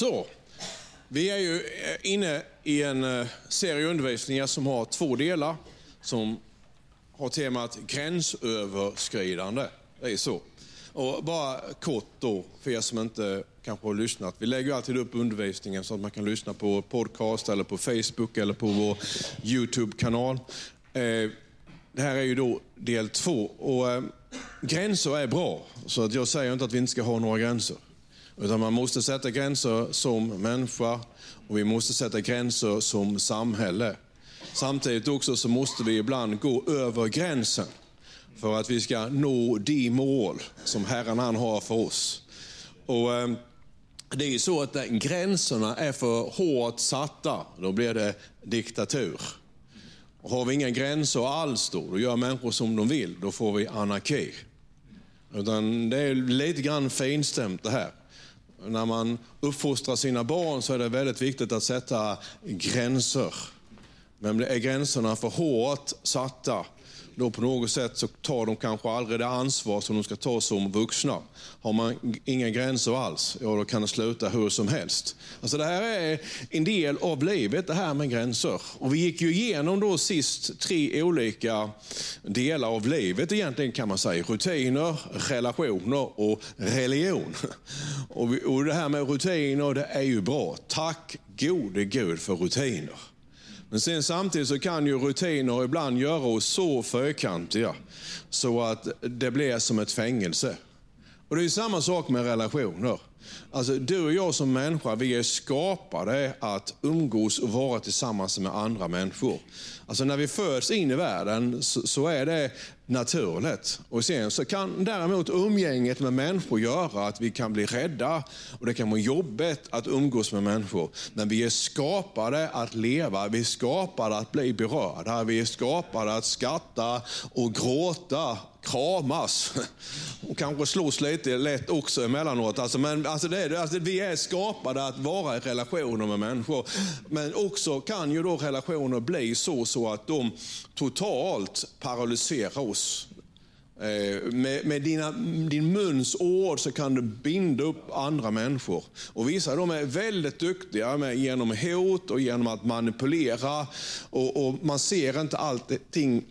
Så, vi är ju eh, inne i en eh, serie undervisningar som har två delar. Som har temat gränsöverskridande. Det är så. Och bara kort då, för er som inte kanske har lyssnat. Vi lägger alltid upp undervisningen så att man kan lyssna på podcast, eller på Facebook eller på vår YouTube-kanal. Eh, det här är ju då del två. Och gränser är bra, så att jag säger inte att vi inte ska ha några gränser. Utan man måste sätta gränser som människa och vi måste sätta gränser som samhälle. Samtidigt också så måste vi ibland gå över gränsen för att vi ska nå de mål som Herren han har för oss. Och eh, Det är ju så att gränserna är för hårt satta, då blir det diktatur. Och har vi inga gränser alls då, då gör människor som de vill, då får vi anarki. Utan det är lite grann finstämt det här när man uppfostrar sina barn så är det väldigt viktigt att sätta gränser. Men är gränserna för hårt satta, då på något sätt så tar de kanske aldrig det ansvar som de ska ta som vuxna. Har man inga gränser alls, ja då kan det sluta hur som helst. Alltså det här är en del av livet, det här med gränser. Och vi gick ju igenom då sist tre olika delar av livet egentligen kan man säga. Rutiner, relationer och religion. Och, vi, och det här med rutiner, det är ju bra. Tack gode Gud för rutiner. Men sen samtidigt så kan ju rutiner ibland göra oss så fyrkantiga så att det blir som ett fängelse. Och Det är samma sak med relationer. Alltså, du och jag som människa, vi är skapade att umgås och vara tillsammans med andra människor. Alltså när vi föds in i världen så, så, är det naturligt. Och sen så kan däremot umgänget med människor göra att vi kan bli rädda och det kan vara jobbigt att umgås med människor. Men vi är skapade att leva, vi är skapade att bli berörda, vi är skapade att skratta och gråta kramas och kanske slåss lite lätt också emellanåt. Alltså, men, alltså det är, alltså vi är skapade att vara i relationer med människor. Men också kan ju då relationer bli så, så att de totalt paralyserar oss. Eh, med, med dina, din muns ord så kan du binda upp andra människor. Och Vissa de är väldigt duktiga med, genom hot och genom att manipulera. Och, och Man ser inte allting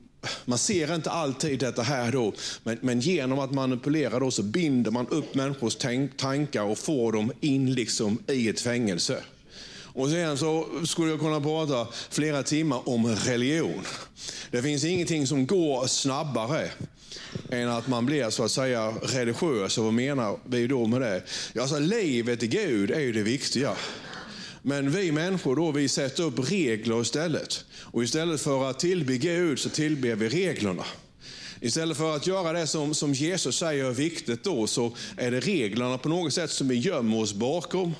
man ser inte alltid detta här då, men, men genom att manipulera då så binder man upp människors tänk, tankar och får dem in liksom i ett fängelse. Och sen så skulle jag kunna prata flera timmar om religion. Det finns ingenting som går snabbare än att man blir så att säga religiös. Och vad menar vi då med det? Alltså, livet i Gud är ju det viktiga. Men vi människor då, vi sätter upp regler istället. Och istället för att tillbe Gud så tillber vi reglerna. Istället för att göra det som, som Jesus säger är viktigt då, så är det reglerna på något sätt som vi gömmer oss bakom.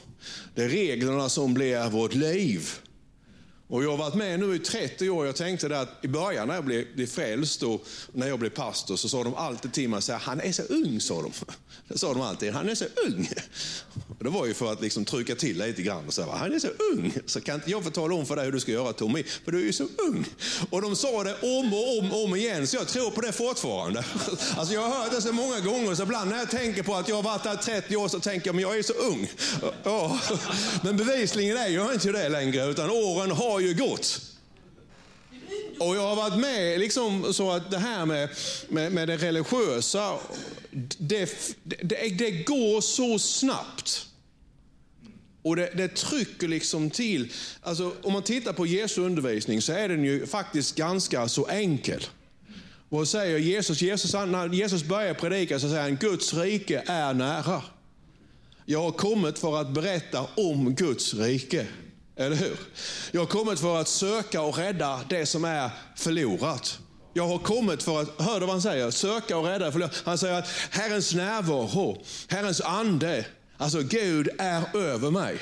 Det är reglerna som blir vårt liv. Och jag har varit med nu i 30 år. Jag tänkte att i början när jag blev, blev frälst och när jag blev pastor så sa de alltid till mig, så här, han är så ung, sa de. Det sa de alltid, han är så ung. Och det var ju för att liksom trycka till lite grann. Och säga, han är så ung, så kan inte jag få tala om för dig hur du ska göra Tommy, för du är ju så ung. Och de sa det om och om och om igen, så jag tror på det fortfarande. Alltså jag har hört det så många gånger, så ibland när jag tänker på att jag har varit där 30 år så tänker jag, men jag är så ung. Ja. Men bevisligen är jag inte det längre, utan åren har ju gått. Och jag har varit med liksom, så att det här med, med, med det religiösa, det, det, det går så snabbt. Och det, det, trycker liksom till. Alltså, om man tittar på Jesu undervisning så är den ju faktiskt ganska så enkel. Vad säger Jesus? Jesus när Jesus börjar predika så säger han, Guds rike är nära. Jag har kommit för att berätta om Guds rike. Eller hur? Jag har kommit för att söka och rädda det som är förlorat. Jag har kommit för att, hör du vad han säger? Söka och rädda. Förlorat. Han säger att Herrens närvaro, Herrens ande, alltså Gud är över mig.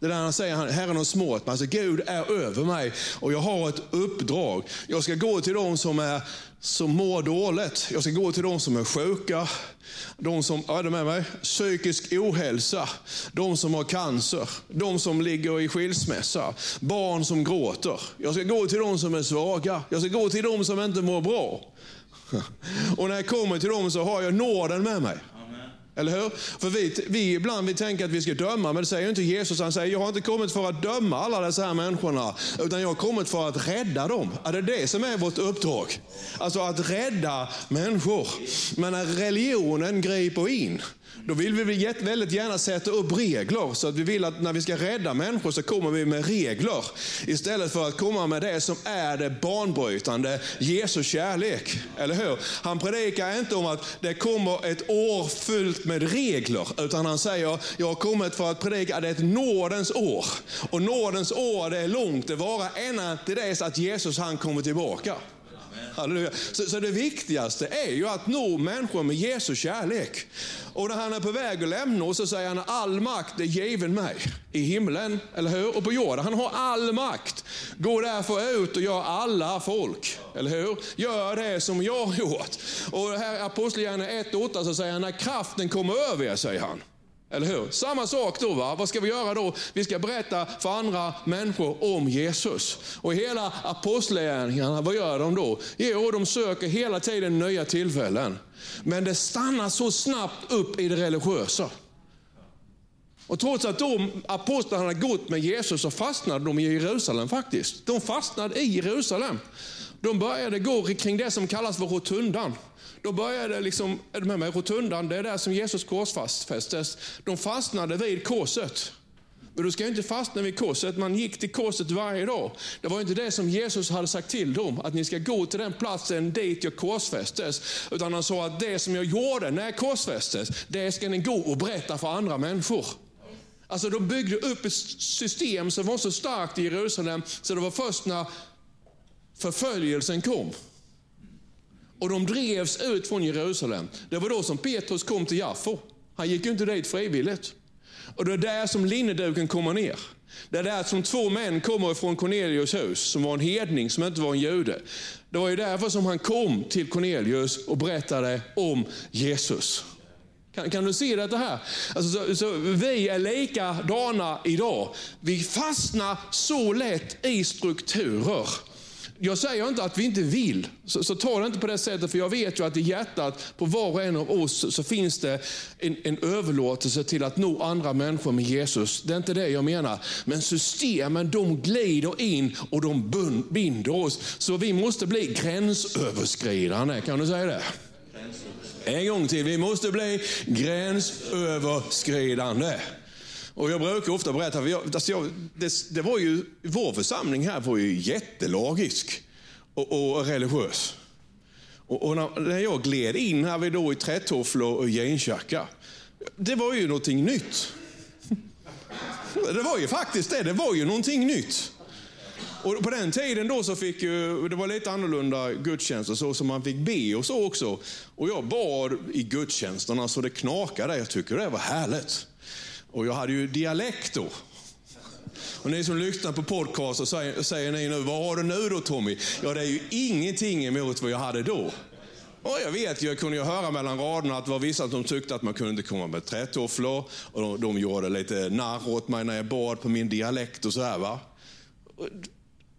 Det där han säger, Herren har smått mig. Alltså Gud är över mig och jag har ett uppdrag. Jag ska gå till de som, är, som mår dåligt. Jag ska gå till de som är sjuka. De som, är du med mig? Psykisk ohälsa. De som har cancer. De som ligger i skilsmässa. Barn som gråter. Jag ska gå till de som är svaga. Jag ska gå till de som inte mår bra. Och när jag kommer till dem så har jag nåden med mig. Eller hur? För vi, vi ibland vi tänker att vi ska döma, men det säger inte Jesus. Han säger, jag har inte kommit för att döma alla dessa här människorna, utan jag har kommit för att rädda dem. Är det det som är vårt uppdrag? Alltså att rädda människor. Men när religionen griper in, då vill vi väldigt gärna sätta upp regler. Så att vi vill att när vi ska rädda människor så kommer vi med regler. Istället för att komma med det som är det banbrytande, Jesu kärlek. Eller hur? Han predikar inte om att det kommer ett år fyllt med regler. Utan han säger, jag har kommit för att predika att det är ett nådens år. Och nådens år det är långt, det varar ända till dess att Jesus han kommer tillbaka. Halleluja. Så, så, det viktigaste är ju att nå människor med Jesu kärlek. Och när han är på väg att lämna oss så säger han all makt är given mig. I himlen, eller hur? Och på jorden. Han har all makt. Gå därför ut och gör alla folk, eller hur? Gör det som jag har gjort. Och här i Apostlagärningarna 1.8 så säger han, när kraften kommer över er, säger han. Eller hur? Samma sak då. Va? Vad ska vi göra då? Vi ska berätta för andra människor om Jesus. Och hela apostlagärningarna, vad gör de då? Jo, de söker hela tiden nya tillfällen. Men det stannar så snabbt upp i det religiösa. Och trots att de apostlarna hade gått med Jesus så fastnade de i Jerusalem faktiskt. De fastnade i Jerusalem. De började gå kring det som kallas för rotundan. Då började liksom, är du med mig, rotundan, det är där som Jesus korsfästes. De fastnade vid korset. Men du ska inte fastna vid korset, man gick till korset varje dag. Det var inte det som Jesus hade sagt till dem, att ni ska gå till den platsen dit jag korsfästes. Utan han sa att det som jag gjorde när jag korsfästes, det ska ni gå och berätta för andra människor. Alltså de byggde upp ett system som var så starkt i Jerusalem, så det var först när förföljelsen kom, och de drevs ut från Jerusalem. Det var då som Petrus kom till Jaffo. Han gick ju inte dit frivilligt. Och det är där som linneduken kommer ner. Det är där som två män kommer från Cornelius hus, som var en hedning, som inte var en jude. Det var ju därför som han kom till Cornelius och berättade om Jesus. Kan, kan du se detta här? Alltså, så, så, vi är likadana idag. Vi fastnar så lätt i strukturer. Jag säger inte att vi inte vill, så, så ta det inte på det sättet, för jag vet ju att i hjärtat på var och en av oss så finns det en, en överlåtelse till att nå andra människor med Jesus. Det är inte det jag menar. Men systemen de glider in och de binder oss. Så vi måste bli gränsöverskridande, kan du säga det? En gång till, vi måste bli gränsöverskridande. Och jag brukar ofta berätta, för jag, alltså jag, det, det, var ju, vår församling här var ju jättelagisk och, och religiös. Och, och, när jag gled in här vi då i trätofflor och jeansjacka, det var ju någonting nytt. Det var ju faktiskt det, det var ju någonting nytt. Och på den tiden då så fick ju, det var lite annorlunda gudstjänster så som man fick be och så också. Och jag bad i gudstjänsterna så det knakade, jag tycker det var härligt. Och jag hade ju dialekt då. Och ni som lyssnar på podcast och säger, säger ni nu, vad har du nu då Tommy? Ja, det är ju ingenting emot vad jag hade då. Och jag vet, jag kunde ju höra mellan raderna att det var vissa som tyckte att man kunde inte komma med trätofflor. Och de, de gjorde lite narr åt mig när jag bad på min dialekt och så här. Va?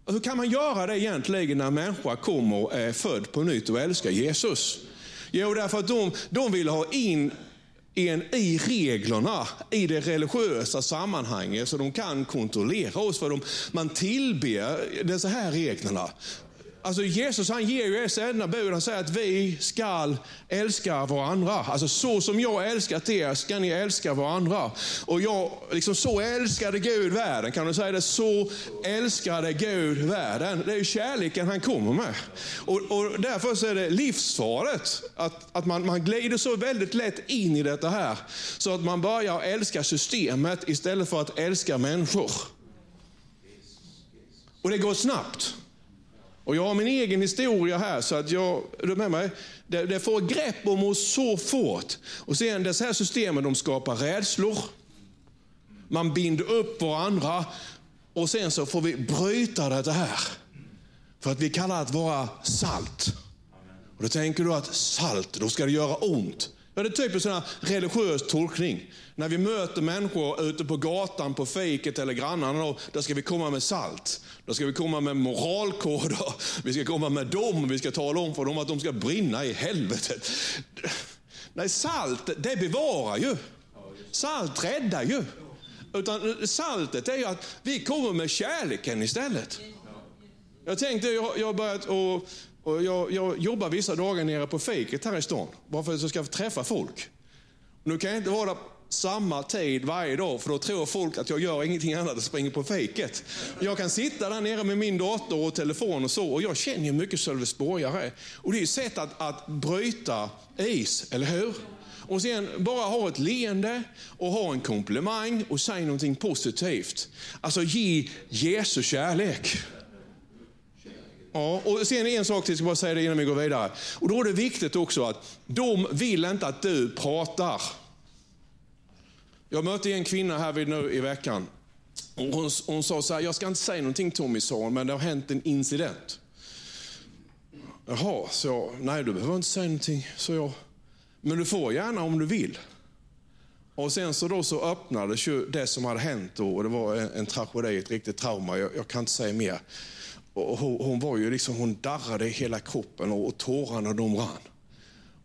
Hur kan man göra det egentligen när en människa kommer och är född på nytt och älskar Jesus? Jo, därför att de, de vill ha in en i reglerna i det religiösa sammanhanget så de kan kontrollera oss. För de, man tillber dessa här reglerna. Alltså Jesus han ger ju ett enda bud. Han säger att vi ska älska varandra. Alltså så som jag älskat er ska ni älska varandra. Och jag, liksom så älskade Gud världen. Kan du säga det? Så älskade Gud världen. Det är ju kärleken han kommer med. Och, och därför så är det livsfarligt att, att man, man glider så väldigt lätt in i detta här. Så att man börjar älska systemet istället för att älska människor. Och det går snabbt. Och jag har min egen historia här, så att jag, du med mig? Det, det får grepp om oss så fort. Och sen dessa här systemen, de skapar rädslor. Man binder upp varandra. Och sen så får vi bryta det här. För att vi kallar det att vara salt. Och då tänker du att salt, då ska det göra ont. Ja, det är typ en sån religiös tolkning. När vi möter människor ute på gatan, på fiket eller grannarna, då, då ska vi komma med salt. Då ska vi komma med moralkoder. Vi ska komma med dem. Vi ska tala om för dem att de ska brinna i helvetet. Nej, salt det bevarar ju. Salt räddar ju. Utan saltet är ju att vi kommer med kärleken istället. Jag tänkte, jag har börjat att och jag, jag, jobbar vissa dagar nere på fiket här i stan. Bara för att jag ska träffa folk. Nu kan jag inte vara där samma tid varje dag, för då tror folk att jag gör ingenting annat än springer på fiket. Jag kan sitta där nere med min dator och telefon och så, och jag känner ju mycket Sölvesborgare. Och det är ett sätt att, att bryta is, eller hur? Och sen bara ha ett leende och ha en komplimang och säga någonting positivt. Alltså ge Jesus kärlek. Ja, och sen en sak till, jag ska bara säga det innan vi går vidare. Och då är det viktigt också att de vill inte att du pratar. Jag mötte en kvinna här vid nu i veckan. Och hon, hon sa så här, jag ska inte säga någonting Tommy, sa hon, men det har hänt en incident. Jaha, så jag, nej du behöver inte säga någonting, så jag. Men du får gärna om du vill. Och sen så då så öppnades ju det som hade hänt då, och det var en, en tragedi, ett riktigt trauma. Jag, jag kan inte säga mer. Och hon, var ju liksom, hon darrade i hela kroppen och, och tårarna de rann.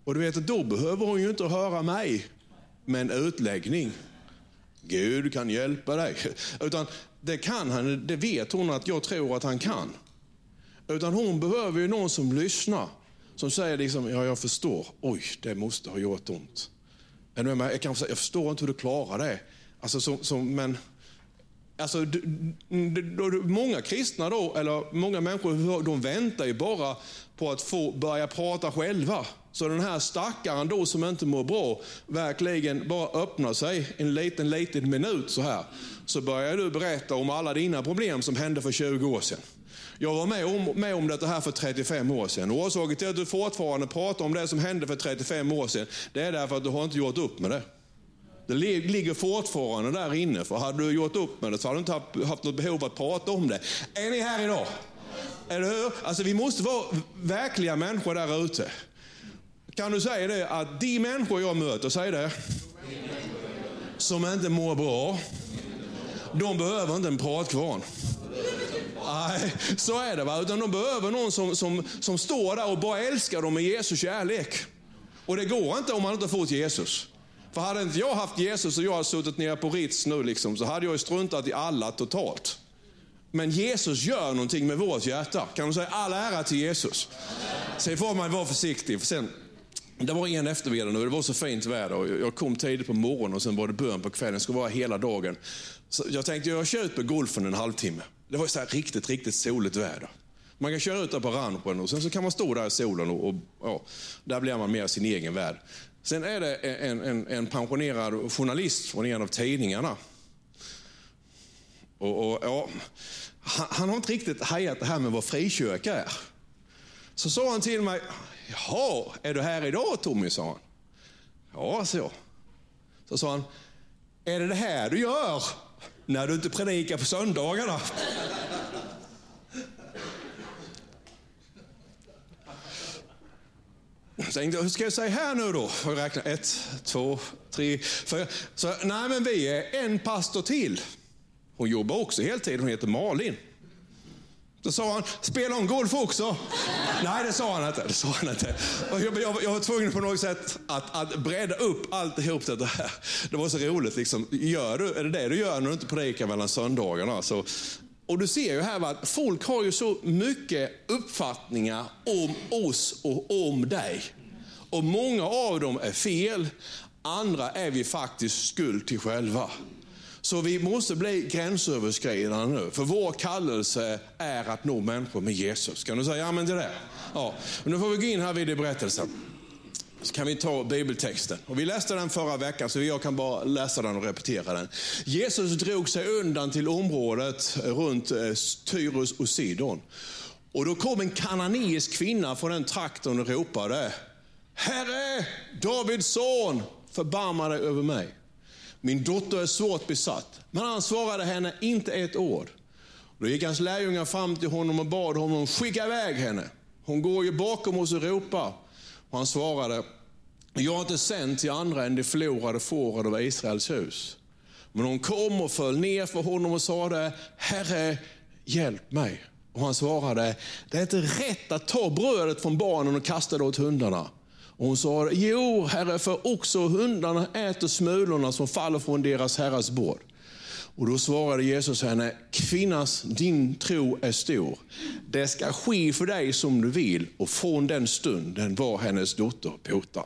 Och du vet, då behöver hon ju inte höra mig med en utläggning. Gud kan hjälpa dig. Utan det kan han, det vet hon att jag tror att han kan. Utan hon behöver ju någon som lyssnar. Som säger liksom, ja jag förstår, oj det måste ha gjort ont. Jag, kan säga, jag förstår inte hur du klarar det. Alltså, som, som, men, alltså, många kristna då, eller många människor, de väntar ju bara på att få börja prata själva. Så den här stackaren då som inte mår bra, verkligen bara öppnar sig en liten, liten minut så här. Så börjar du berätta om alla dina problem som hände för 20 år sedan. Jag var med om, med om detta här för 35 år sedan. Orsaken till att du fortfarande pratar om det som hände för 35 år sedan, det är därför att du har inte gjort upp med det. Det ligger fortfarande där inne, för hade du gjort upp med det så hade du inte haft något behov att prata om det. Är ni här idag? Eller hur? Alltså vi måste vara verkliga människor där ute. Kan du säga det att de människor jag möter, säg det, som inte mår bra, de behöver inte en pratkvarn. Nej, så är det. Va? Utan de behöver någon som, som, som står där och bara älskar dem med Jesu kärlek. Och det går inte om man inte fått Jesus. För hade inte jag haft Jesus och jag hade suttit nere på Ritz nu, liksom, så hade jag ju struntat i alla totalt. Men Jesus gör någonting med vårt hjärta. Kan du säga all ära till Jesus? Sen får man vara försiktig. För sen, det var en eftermiddag nu, det var så fint väder. Jag kom tidigt på morgonen och sen var det bön på kvällen. Det skulle vara hela dagen. Så jag tänkte jag kör ut på golfen en halvtimme. Det var så riktigt, riktigt soligt väder. Man kan köra ut där på ranchen och sen så kan man stå där i solen och, och ja, där blir man mer sin egen värld. Sen är det en, en, en pensionerad journalist från en av tidningarna. Och, och ja, han, han, har inte riktigt hajat det här med vad frikyrka är. Så sa han till mig, jaha, är du här idag Tommy? sa han. Ja, så. Så sa han, är det det här du gör när du inte predikar på söndagarna? Jag tänkte, hur ska jag säga här nu då? Och räkna ett, två, tre, fyra. Så, nej men vi är en pastor till. Hon jobbar också heltid, hon heter Malin. Då sa han, spelar hon golf också? Nej, det sa han inte. Det sa han inte. Jag, jag, jag var tvungen på något sätt att, att bredda upp alltihop det här. Det var så roligt. Liksom. Gör du, är det det du gör när du inte predikar mellan söndagarna? Så, och du ser ju här att folk har ju så mycket uppfattningar om oss och om dig. Och många av dem är fel, andra är vi faktiskt skuld till själva. Så vi måste bli gränsöverskridande nu. För vår kallelse är att nå människor med Jesus. Kan du säga amen till det? Ja. nu får vi gå in här vid berättelsen. Så kan vi ta bibeltexten. Och vi läste den förra veckan, så jag kan bara läsa den och repetera den. Jesus drog sig undan till området runt eh, Tyrus och Sidon. Och då kom en kananeisk kvinna från den trakten och ropade, Herre, Davids son, förbarma dig över mig. Min dotter är svårt besatt. Men han svarade henne inte ett ord. Då gick hans lärjungar fram till honom och bad honom skicka iväg henne. Hon går ju bakom oss och ropar. Och han svarade, jag har inte sänt till andra än de förlorade fåren av Israels hus. Men hon kom och föll ner för honom och sade, Herre, hjälp mig. Och han svarade, det är inte rätt att ta brödet från barnen och kasta det åt hundarna. Och hon sa, jo herre, för också hundarna äter smulorna som faller från deras herras bord. Och då svarade Jesus henne, kvinnas, din tro är stor. Det ska ske för dig som du vill. Och från den stunden var hennes dotter botad.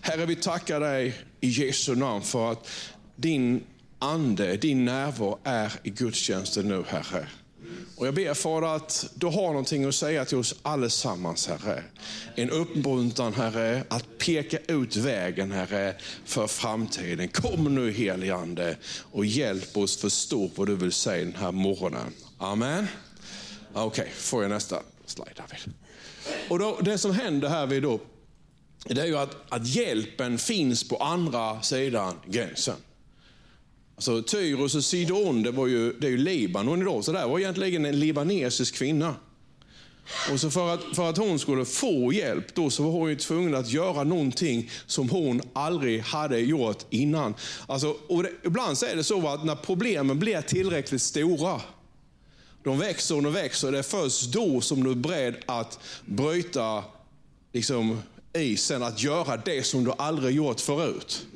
Herre, vi tackar dig i Jesu namn för att din ande, din närvaro är i gudstjänsten nu, Herre. Och jag ber för att du har någonting att säga till oss allesammans, Herre. En uppmuntran, Herre, att peka ut vägen, Herre, för framtiden. Kom nu helige Ande och hjälp oss förstå vad du vill säga den här morgonen. Amen. Ah, okej, okay, får jag nästa slide, David. Och då, det som händer här vid då, det är ju att, att hjälpen finns på andra sidan gränsen. Alltså Tyros och Sidon, det, var ju, det är ju Libanon idag, så det var egentligen en libanesisk kvinna. Och så för att, för att hon skulle få hjälp då så var hon ju tvungen att göra någonting som hon aldrig hade gjort innan. Alltså, och det, ibland så är det så att när problemen blir tillräckligt stora, de växer och de växer, det är först då som du är beredd att bryta liksom, isen, att göra det som du aldrig gjort förut.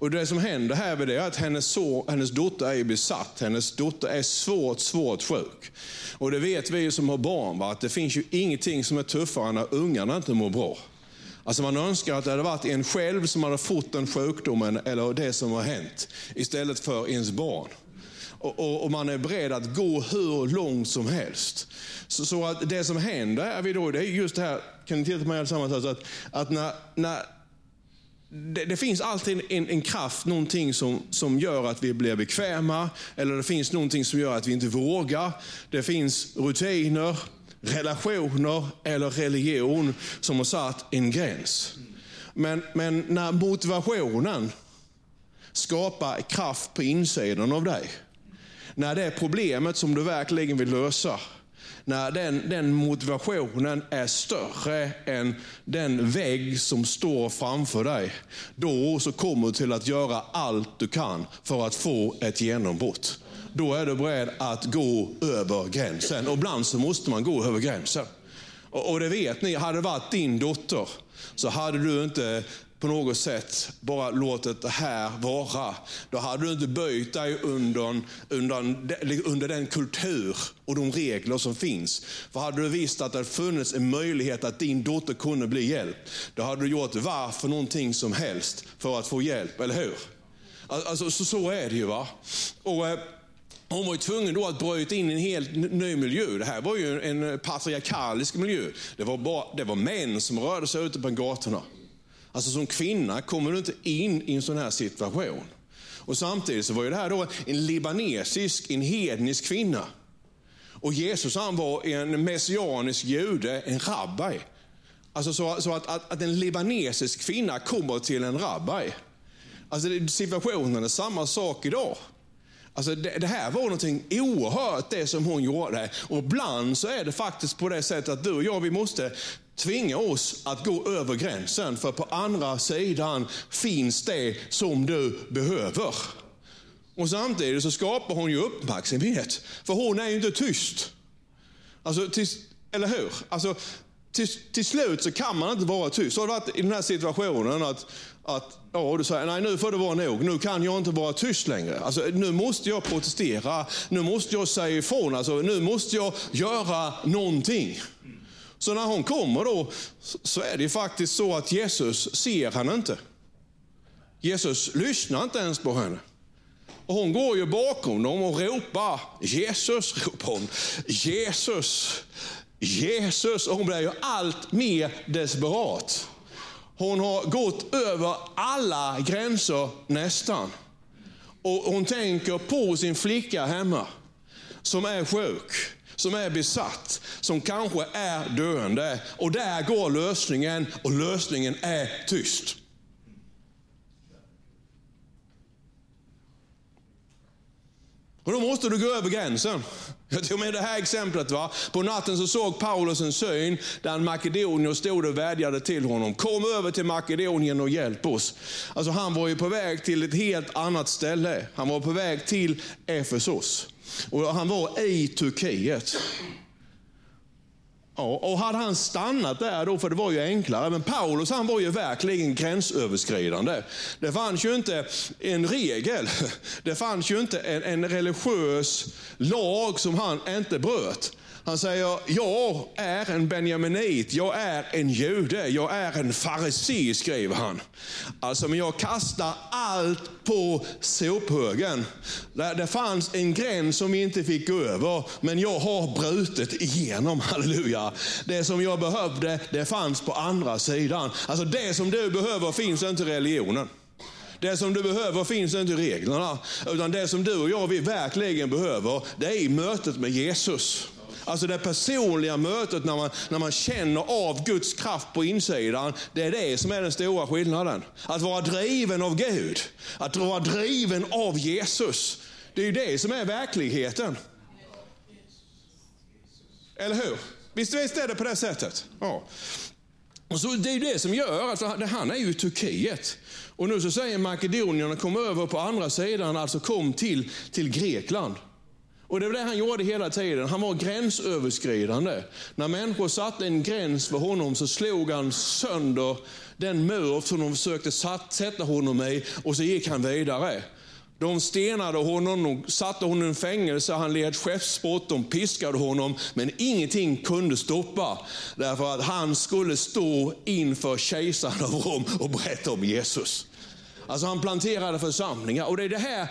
Och Det som händer här är att hennes, så, hennes dotter är besatt. Hennes dotter är svårt, svårt sjuk. Och det vet vi som har barn, va? att det finns ju ingenting som är tuffare än när ungarna inte mår bra. Alltså man önskar att det hade varit en själv som hade fått den sjukdomen eller det som har hänt, istället för ens barn. Och, och, och man är beredd att gå hur långt som helst. Så, så att det som händer är vi då, det är just det här, kan ni titta på mig allesammans, alltså att, att när, när det, det, finns alltid en, en, kraft, någonting som, som gör att vi blir bekväma, eller det finns någonting som gör att vi inte vågar. Det finns rutiner, relationer eller religion som har satt en gräns. Men, men när motivationen skapar kraft på insidan av dig, när det är problemet som du verkligen vill lösa, när den, den motivationen är större än den vägg som står framför dig, då så kommer du till att göra allt du kan för att få ett genombrott. Då är du beredd att gå över gränsen. Och ibland så måste man gå över gränsen. Och, och det vet ni, hade det varit din dotter så hade du inte på något sätt bara låtit det här vara. Då hade du inte böjt dig under, under, under den kultur och de regler som finns. För hade du visst att det funnits en möjlighet att din dotter kunde bli hjälpt, då hade du gjort varför någonting som helst för att få hjälp, eller hur? Alltså, så, så är det ju. va. Och, eh, hon var ju tvungen då att bryta in i en helt ny miljö. Det här var ju en patriarkalisk miljö. Det var, bara, det var män som rörde sig ute på gatorna. Alltså som kvinna kommer du inte in i en sån här situation. Och samtidigt så var ju det här då en libanesisk, en hednisk kvinna. Och Jesus han var en messianisk jude, en rabbi. Alltså så, så att, att, att, en libanesisk kvinna kommer till en rabbi. Alltså situationen är samma sak idag. Alltså det, det, här var någonting oerhört det som hon gjorde. Och ibland så är det faktiskt på det sättet att du och jag, vi måste tvinga oss att gå över gränsen. För på andra sidan finns det som du behöver. Och samtidigt så skapar hon ju uppmärksamhet. För hon är ju inte tyst. Alltså, till, eller hur? Alltså, till, till slut så kan man inte vara tyst. Så har det varit i den här situationen att, att ja, du säger, nej nu får det vara nog. Nu kan jag inte vara tyst längre. Alltså, nu måste jag protestera. Nu måste jag säga ifrån. Alltså, nu måste jag göra någonting. Så när hon kommer då, så är det faktiskt så att Jesus ser henne inte. Jesus lyssnar inte ens på henne. Och hon går ju bakom dem och ropar, Jesus, ropar hon. Jesus, Jesus. Och hon blir ju allt mer desperat. Hon har gått över alla gränser nästan. Och hon tänker på sin flicka hemma som är sjuk som är besatt, som kanske är döende. Och där går lösningen och lösningen är tyst. Och då måste du gå över gränsen. Jag tog med det här exemplet. Va? På natten så såg Paulus en syn där en makedonier stod och vädjade till honom. Kom över till Makedonien och hjälp oss. Alltså han var ju på väg till ett helt annat ställe. Han var på väg till Efesos. Och han var i Turkiet. Ja, och hade han stannat där då, för det var ju enklare, men Paulus han var ju verkligen gränsöverskridande. Det fanns ju inte en regel, det fanns ju inte en, en religiös lag som han inte bröt. Han säger, jag är en benjaminit, jag är en jude, jag är en farisi, skriver han. Alltså, men jag kastar allt på sophögen. Det fanns en gräns som vi inte fick gå över, men jag har brutit igenom, halleluja. Det som jag behövde, det fanns på andra sidan. Alltså det som du behöver finns inte i religionen. Det som du behöver finns inte i reglerna, utan det som du och jag vi verkligen behöver, det är i mötet med Jesus. Alltså det personliga mötet när man, när man känner av Guds kraft på insidan. Det är det som är den stora skillnaden. Att vara driven av Gud, att vara driven av Jesus. Det är ju det som är verkligheten. Eller hur? Visst, visst är det på det sättet? Ja. Och så det är det som gör, alltså, han är ju i Turkiet. Och nu så säger makedonierna, kom över på andra sidan, alltså kom till, till Grekland. Och det var det han gjorde hela tiden. Han var gränsöverskridande. När människor satte en gräns för honom så slog han sönder den mur som de försökte sätta honom i och så gick han vidare. De stenade honom, de satte honom i fängelse, han led skeppsbrott, de piskade honom, men ingenting kunde stoppa. Därför att han skulle stå inför kejsaren av Rom och berätta om Jesus. Alltså han planterade församlingar och det är det här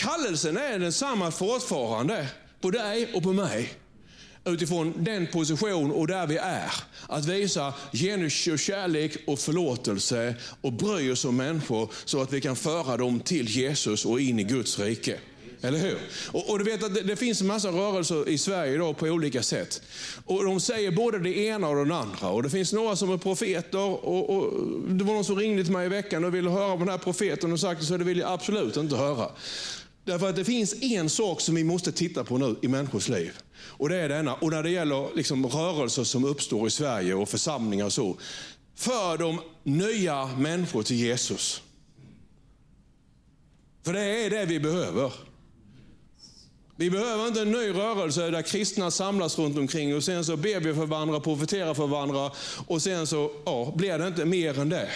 Kallelsen är densamma fortfarande på dig och på mig. Utifrån den position och där vi är. Att visa genus kärlek och förlåtelse och bry oss om människor så att vi kan föra dem till Jesus och in i Guds rike. Eller hur? Och, och, du vet att det, det, finns en massa rörelser i Sverige idag på olika sätt. Och De säger både det ena och det andra. Och Det finns några som är profeter. Och, och Det var någon som ringde till mig i veckan och ville höra om den här profeten och sagt så det vill jag absolut inte höra. Därför att det finns en sak som vi måste titta på nu i människors liv. Och det är denna. Och när det gäller liksom rörelser som uppstår i Sverige och församlingar och så. För de nya människor till Jesus. För det är det vi behöver. Vi behöver inte en ny rörelse där kristna samlas runt omkring och sen så ber vi för varandra, profeterar för varandra och sen så ja, blir det inte mer än det.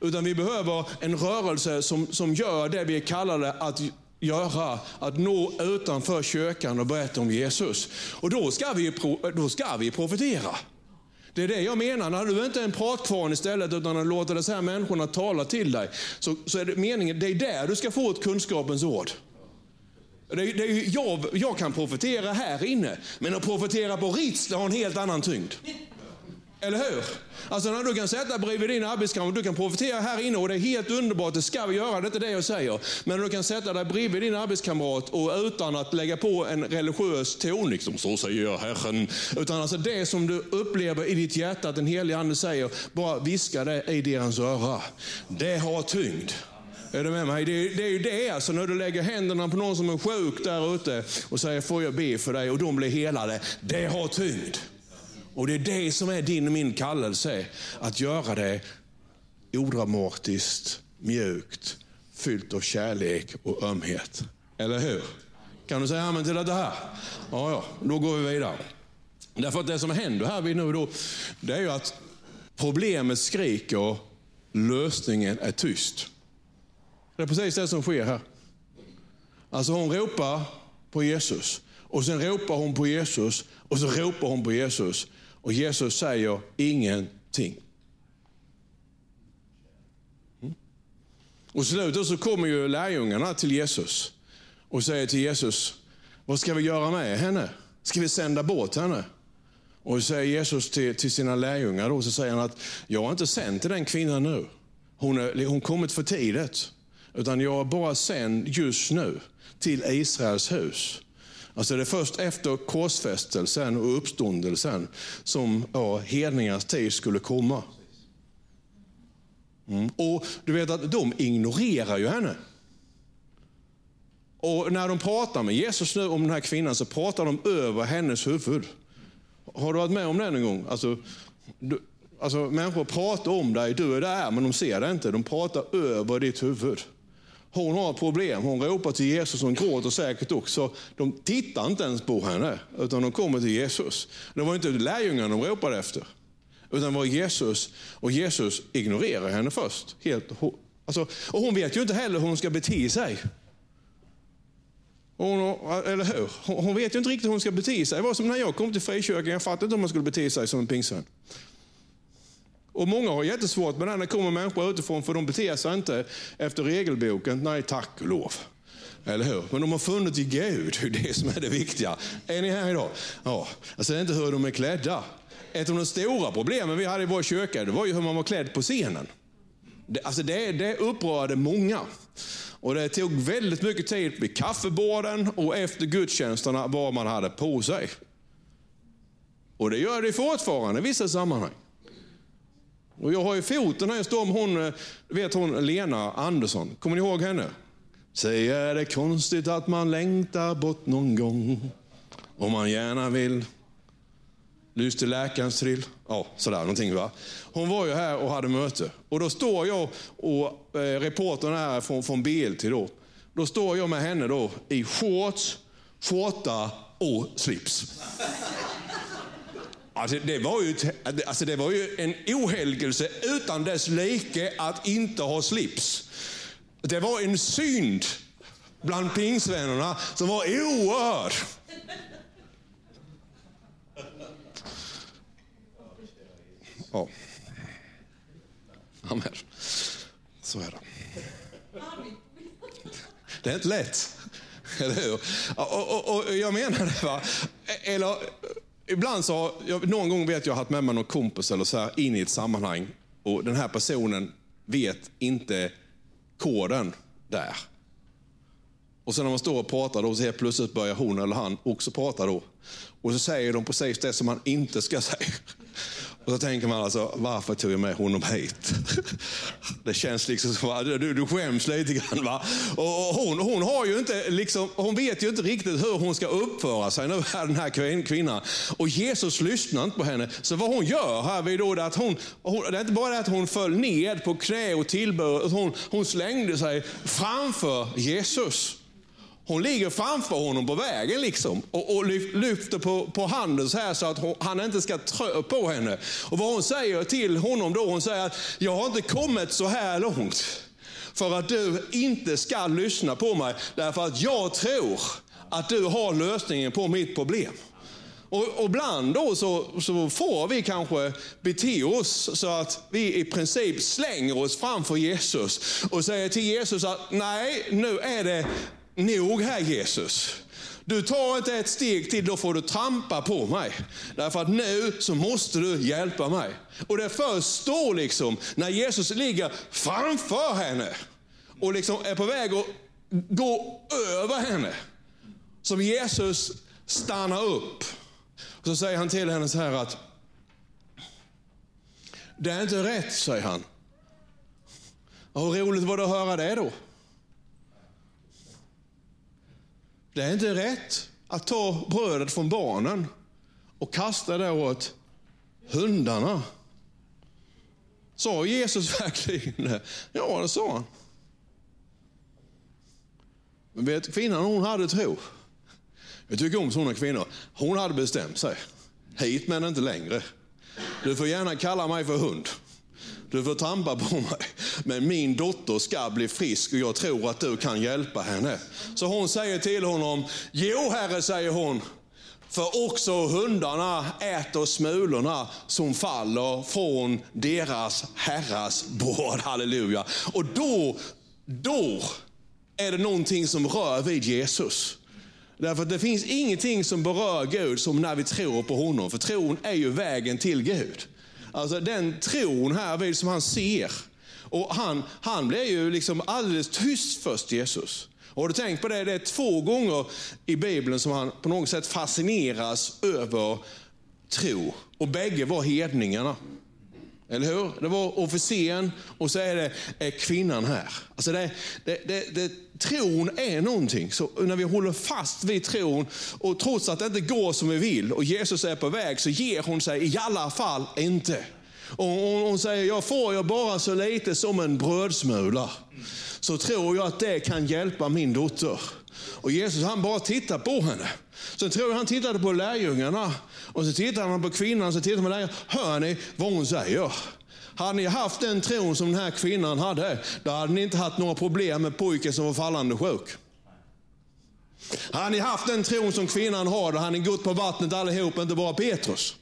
Utan vi behöver en rörelse som, som gör det vi är kallade att göra, att nå utanför kyrkan och berätta om Jesus. Och då ska vi, då ska vi profetera. Det är det jag menar, när du inte är en pratkvarn istället utan låter de här människorna tala till dig. Så, så är det meningen, det är där du ska få ett kunskapens ord. Det, det är, jag, jag kan profetera här inne, men att profetera på Ritz har en helt annan tyngd. Eller hur? Alltså när du kan sätta bredvid din arbetskamrat, du kan profetera här inne och det är helt underbart, det ska vi göra, det är inte det jag säger. Men du kan sätta dig bredvid din arbetskamrat och utan att lägga på en religiös ton, liksom så säger jag Herren. Utan alltså det som du upplever i ditt hjärta att den helige Ande säger, bara viska det i deras öra. Det har tyngd. Är du med mig? Det, det är ju det, alltså när du lägger händerna på någon som är sjuk där ute och säger, får jag be för dig? Och de blir helade. Det har tyngd. Och det är det som är din och min kallelse. Att göra det odramatiskt, mjukt, fyllt av kärlek och ömhet. Eller hur? Kan du säga amen till det här? Ja, ja, då går vi vidare. Därför att det som händer här vid nu då, det är ju att problemet skriker, lösningen är tyst. Det är precis det som sker här. Alltså hon ropar på Jesus. Och sen ropar hon på Jesus. Och så ropar hon på Jesus. Och Jesus säger ingenting. Mm. Och slutet så kommer ju lärjungarna till Jesus och säger till Jesus, vad ska vi göra med henne? Ska vi sända bort henne? Och så säger Jesus till, till sina lärjungar, då, så säger han att jag har inte sänt till den kvinnan nu. Hon har kommit för tidigt. Utan jag har bara sänd just nu till Israels hus. Alltså det är först efter korsfästelsen och uppståndelsen som ja, hedningarnas tid skulle komma. Mm. Och du vet att de ignorerar ju henne. Och när de pratar med Jesus nu om den här kvinnan så pratar de över hennes huvud. Har du varit med om det någon gång? Alltså, du, alltså, människor pratar om dig, du är där men de ser det inte. De pratar över ditt huvud. Hon har problem. Hon ropar till Jesus, hon gråter säkert också. De tittar inte ens på henne, utan de kommer till Jesus. Det var inte lärjungarna de ropade efter, utan det var Jesus. Och Jesus ignorerar henne först. Helt, alltså, och hon vet ju inte heller hur hon ska bete sig. Hon, eller hur? Hon vet ju inte riktigt hur hon ska bete sig. Det var som när jag kom till frikyrkan. Jag fattade inte hur man skulle bete sig som en pingsvän. Och många har jättesvårt med det när det kommer människor utifrån, för de beter sig inte efter regelboken. Nej, tack och lov. Eller hur? Men de har funnit i Gud, det är det som är det viktiga. Är ni här idag? Ja. Alltså det är inte hur de är klädda. Ett av de stora problemen vi hade i vår kyrka, det var ju hur man var klädd på scenen. Det, alltså det, det upprörde många. Och det tog väldigt mycket tid vid kaffeborden och efter gudstjänsterna vad man hade på sig. Och det gör det fortfarande i vissa sammanhang. Och jag har ju foten här, jag står om hon, eh, vet hon Lena Andersson. Kommer ni ihåg henne? Säg är det konstigt att man längtar bort någon gång. Om man gärna vill. Lys till läkarens trill. Ja, sådär någonting va. Hon var ju här och hade möte. Och då står jag och eh, reportern här från, från BLT då. Då står jag med henne då i shorts, skjorta och slips. Alltså det, var ju, alltså det var ju en ohelgelse utan dess like att inte ha slips. Det var en synd bland pingsvännerna som var oerhörd. Ja. Amen. Så är det. Det är inte lätt. Eller hur? Och, och, och jag menar det. Va? Eller, ibland så, jag, någon gång vet jag haft med mig någon kompis eller så här, in i ett sammanhang och den här personen vet inte koden där. Och sen när man står och pratar då, så helt plötsligt börjar hon eller han också prata då. Och så säger de precis det som man inte ska säga. Och så tänker man alltså, varför tog jag med honom hit? Det känns liksom som att du, du skäms lite grann. Va? Och hon, hon, har ju inte, liksom, hon vet ju inte riktigt hur hon ska uppföra sig, nu den här kvinnan. Och Jesus lyssnar inte på henne. Så vad hon gör här vid då, det, att hon, hon, det är inte bara det att hon föll ned på knä och tillbör, hon, hon slängde sig framför Jesus. Hon ligger framför honom på vägen liksom och, och lyfter på, på handen så här så att hon, han inte ska trö på henne. Och vad hon säger till honom då, hon säger att jag har inte kommit så här långt för att du inte ska lyssna på mig. Därför att jag tror att du har lösningen på mitt problem. Och, och ibland då så, så får vi kanske bete oss så att vi i princip slänger oss framför Jesus och säger till Jesus att nej, nu är det nog här Jesus. Du tar inte ett steg till, då får du trampa på mig. Därför att nu så måste du hjälpa mig. Och det är först då, liksom, när Jesus ligger framför henne och liksom är på väg att gå över henne, som Jesus stannar upp. Och så säger han till henne så här att, det är inte rätt, säger han. Och hur roligt var det att höra det då? Det är inte rätt att ta brödet från barnen och kasta det åt hundarna. Sa Jesus verkligen det? Ja, det sa han. Men vet, kvinnan hon hade tro. Jag tycker om sådana kvinnor. Hon hade bestämt sig. Hit men inte längre. Du får gärna kalla mig för hund. Du får trampa på mig. Men min dotter ska bli frisk och jag tror att du kan hjälpa henne. Så hon säger till honom, Jo herre, säger hon. För också hundarna äter smulorna som faller från deras herras bord. Halleluja. Och då, då är det någonting som rör vid Jesus. Därför att det finns ingenting som berör Gud som när vi tror på honom. För tron är ju vägen till Gud. Alltså den tron här som han ser. Och han, han blir ju liksom alldeles tyst först, Jesus. Och har du tänkt på det? Det är två gånger i Bibeln som han på något sätt fascineras över tro. Och bägge var hedningarna. Eller hur? Det var officeren och så är det är kvinnan här. Alltså det, det, det, det, tron är någonting. Så när vi håller fast vid tron och trots att det inte går som vi vill och Jesus är på väg så ger hon sig i alla fall inte. Och hon säger, jag får jag bara så lite som en brödsmula, så tror jag att det kan hjälpa min dotter. Och Jesus han bara tittar på henne. Sen tror jag han tittade på lärjungarna. Och så tittade han på kvinnan, så tittade han på lärjungarna. Hör ni vad hon säger? Hade ni haft den tron som den här kvinnan hade, då hade ni inte haft några problem med pojken som var fallande sjuk. Hade ni haft den tron som kvinnan har, då hade ni gått på vattnet allihop, inte bara Petrus.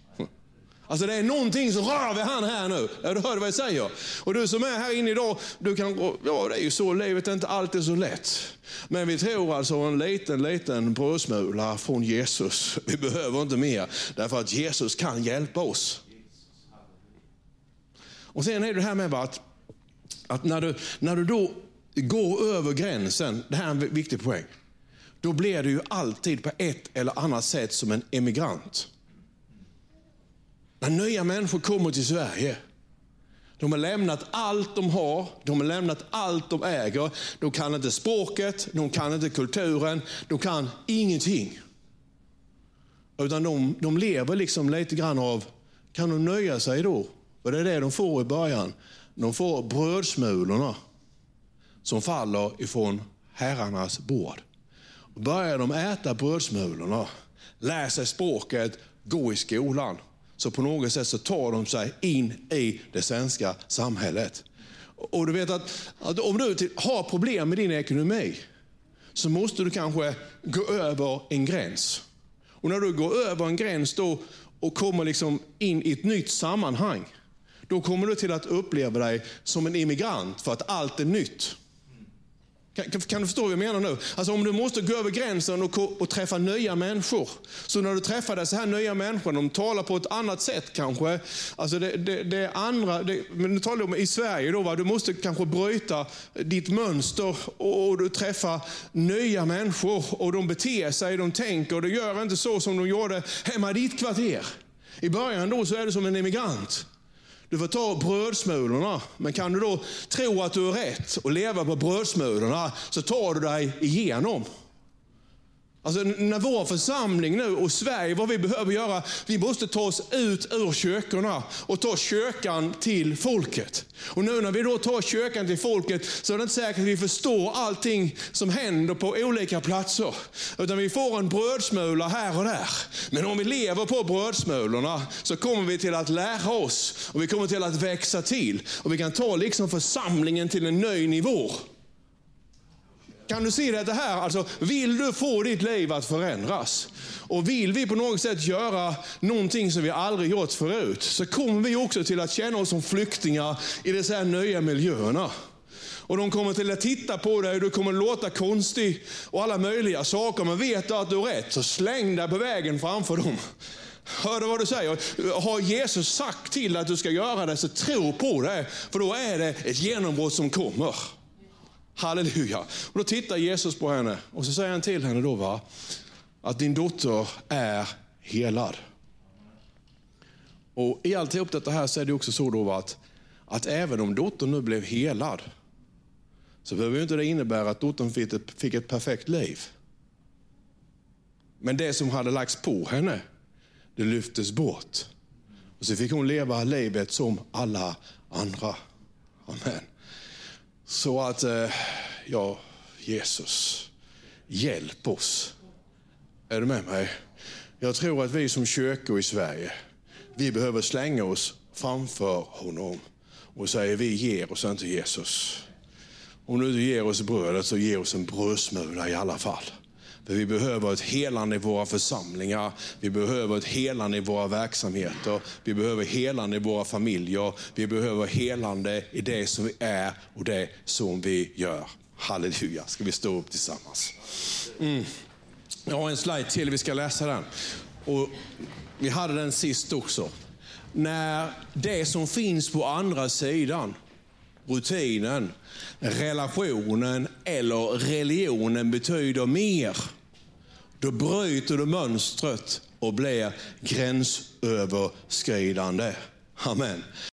Alltså det är någonting som rör vid han här nu. Ja, du hör vad jag säger. Och du som är här inne idag, du kan, ja det är ju så, livet är inte alltid så lätt. Men vi tror alltså en liten, liten brödsmula från Jesus. Vi behöver inte mer, därför att Jesus kan hjälpa oss. Och sen är det här med att, att när, du, när du då går över gränsen, det här är en viktig poäng, då blir du ju alltid på ett eller annat sätt som en emigrant. När nya människor kommer till Sverige, de har lämnat allt de har, de har lämnat allt de äger. De kan inte språket, de kan inte kulturen, de kan ingenting. Utan de, de lever liksom lite grann av, kan de nöja sig då? För det är det de får i början. De får brödsmulorna som faller ifrån herrarnas bord. Börjar de äta brödsmulorna, lär sig språket, gå i skolan, så på något sätt så tar de sig in i det svenska samhället. Och du vet att, att om du har problem med din ekonomi, så måste du kanske gå över en gräns. Och när du går över en gräns då och kommer liksom in i ett nytt sammanhang, då kommer du till att uppleva dig som en immigrant för att allt är nytt. Kan, kan, du förstå vad jag menar nu? Alltså om du måste gå över gränsen och, och, träffa nya människor. Så när du träffar dessa här nya människor, de talar på ett annat sätt kanske. Alltså det, det, det andra, det, men nu talar om i Sverige då, va? du måste kanske bryta ditt mönster och, och, du träffar nya människor och de beter sig, de tänker och de gör inte så som de gjorde hemma i ditt kvarter. I början då så är du som en emigrant. Du får ta brödsmulorna, men kan du då tro att du har rätt och leva på brödsmulorna så tar du dig igenom. Alltså när vår församling nu och Sverige, vad vi behöver göra, vi måste ta oss ut ur kyrkorna och ta kyrkan till folket. Och nu när vi då tar kyrkan till folket så är det inte säkert att vi förstår allting som händer på olika platser. Utan vi får en brödsmula här och där. Men om vi lever på brödsmulorna så kommer vi till att lära oss och vi kommer till att växa till. Och vi kan ta liksom församlingen till en ny nivå. Kan du se det här? Alltså, vill du få ditt liv att förändras och vill vi på något sätt göra någonting som vi aldrig gjort förut, så kommer vi också till att känna oss som flyktingar i dessa nya miljöerna. Och de kommer till att titta på dig och du kommer att låta konstig och alla möjliga saker. Men vet du att du har rätt, så släng dig på vägen framför dem. Hör du vad du säger? Har Jesus sagt till att du ska göra det, så tro på det. För då är det ett genombrott som kommer. Halleluja. Och då tittar Jesus på henne och så säger han till henne då va, att din dotter är helad. Och I alltihop detta här så är det också så då att, att även om dottern nu blev helad, så behöver inte det innebära att dottern fick ett, fick ett perfekt liv. Men det som hade lagts på henne, det lyftes bort. Och så fick hon leva livet som alla andra. Amen. Så att, eh, ja, Jesus, hjälp oss. Är du med mig? Jag tror att vi som kyrkor i Sverige, vi behöver slänga oss framför honom och säga vi ger oss inte Jesus. Om du inte ger oss brödet så ge oss en brödsmula i alla fall. För vi behöver ett helande i våra församlingar, vi behöver ett helande i våra verksamheter, vi behöver helande i våra familjer, vi behöver helande i det som vi är och det som vi gör. Halleluja, ska vi stå upp tillsammans. Mm. Jag har en slide till, vi ska läsa den. Och vi hade den sist också. När det som finns på andra sidan, rutinen, relationen eller religionen betyder mer då bryter du mönstret och blir gränsöverskridande. Amen.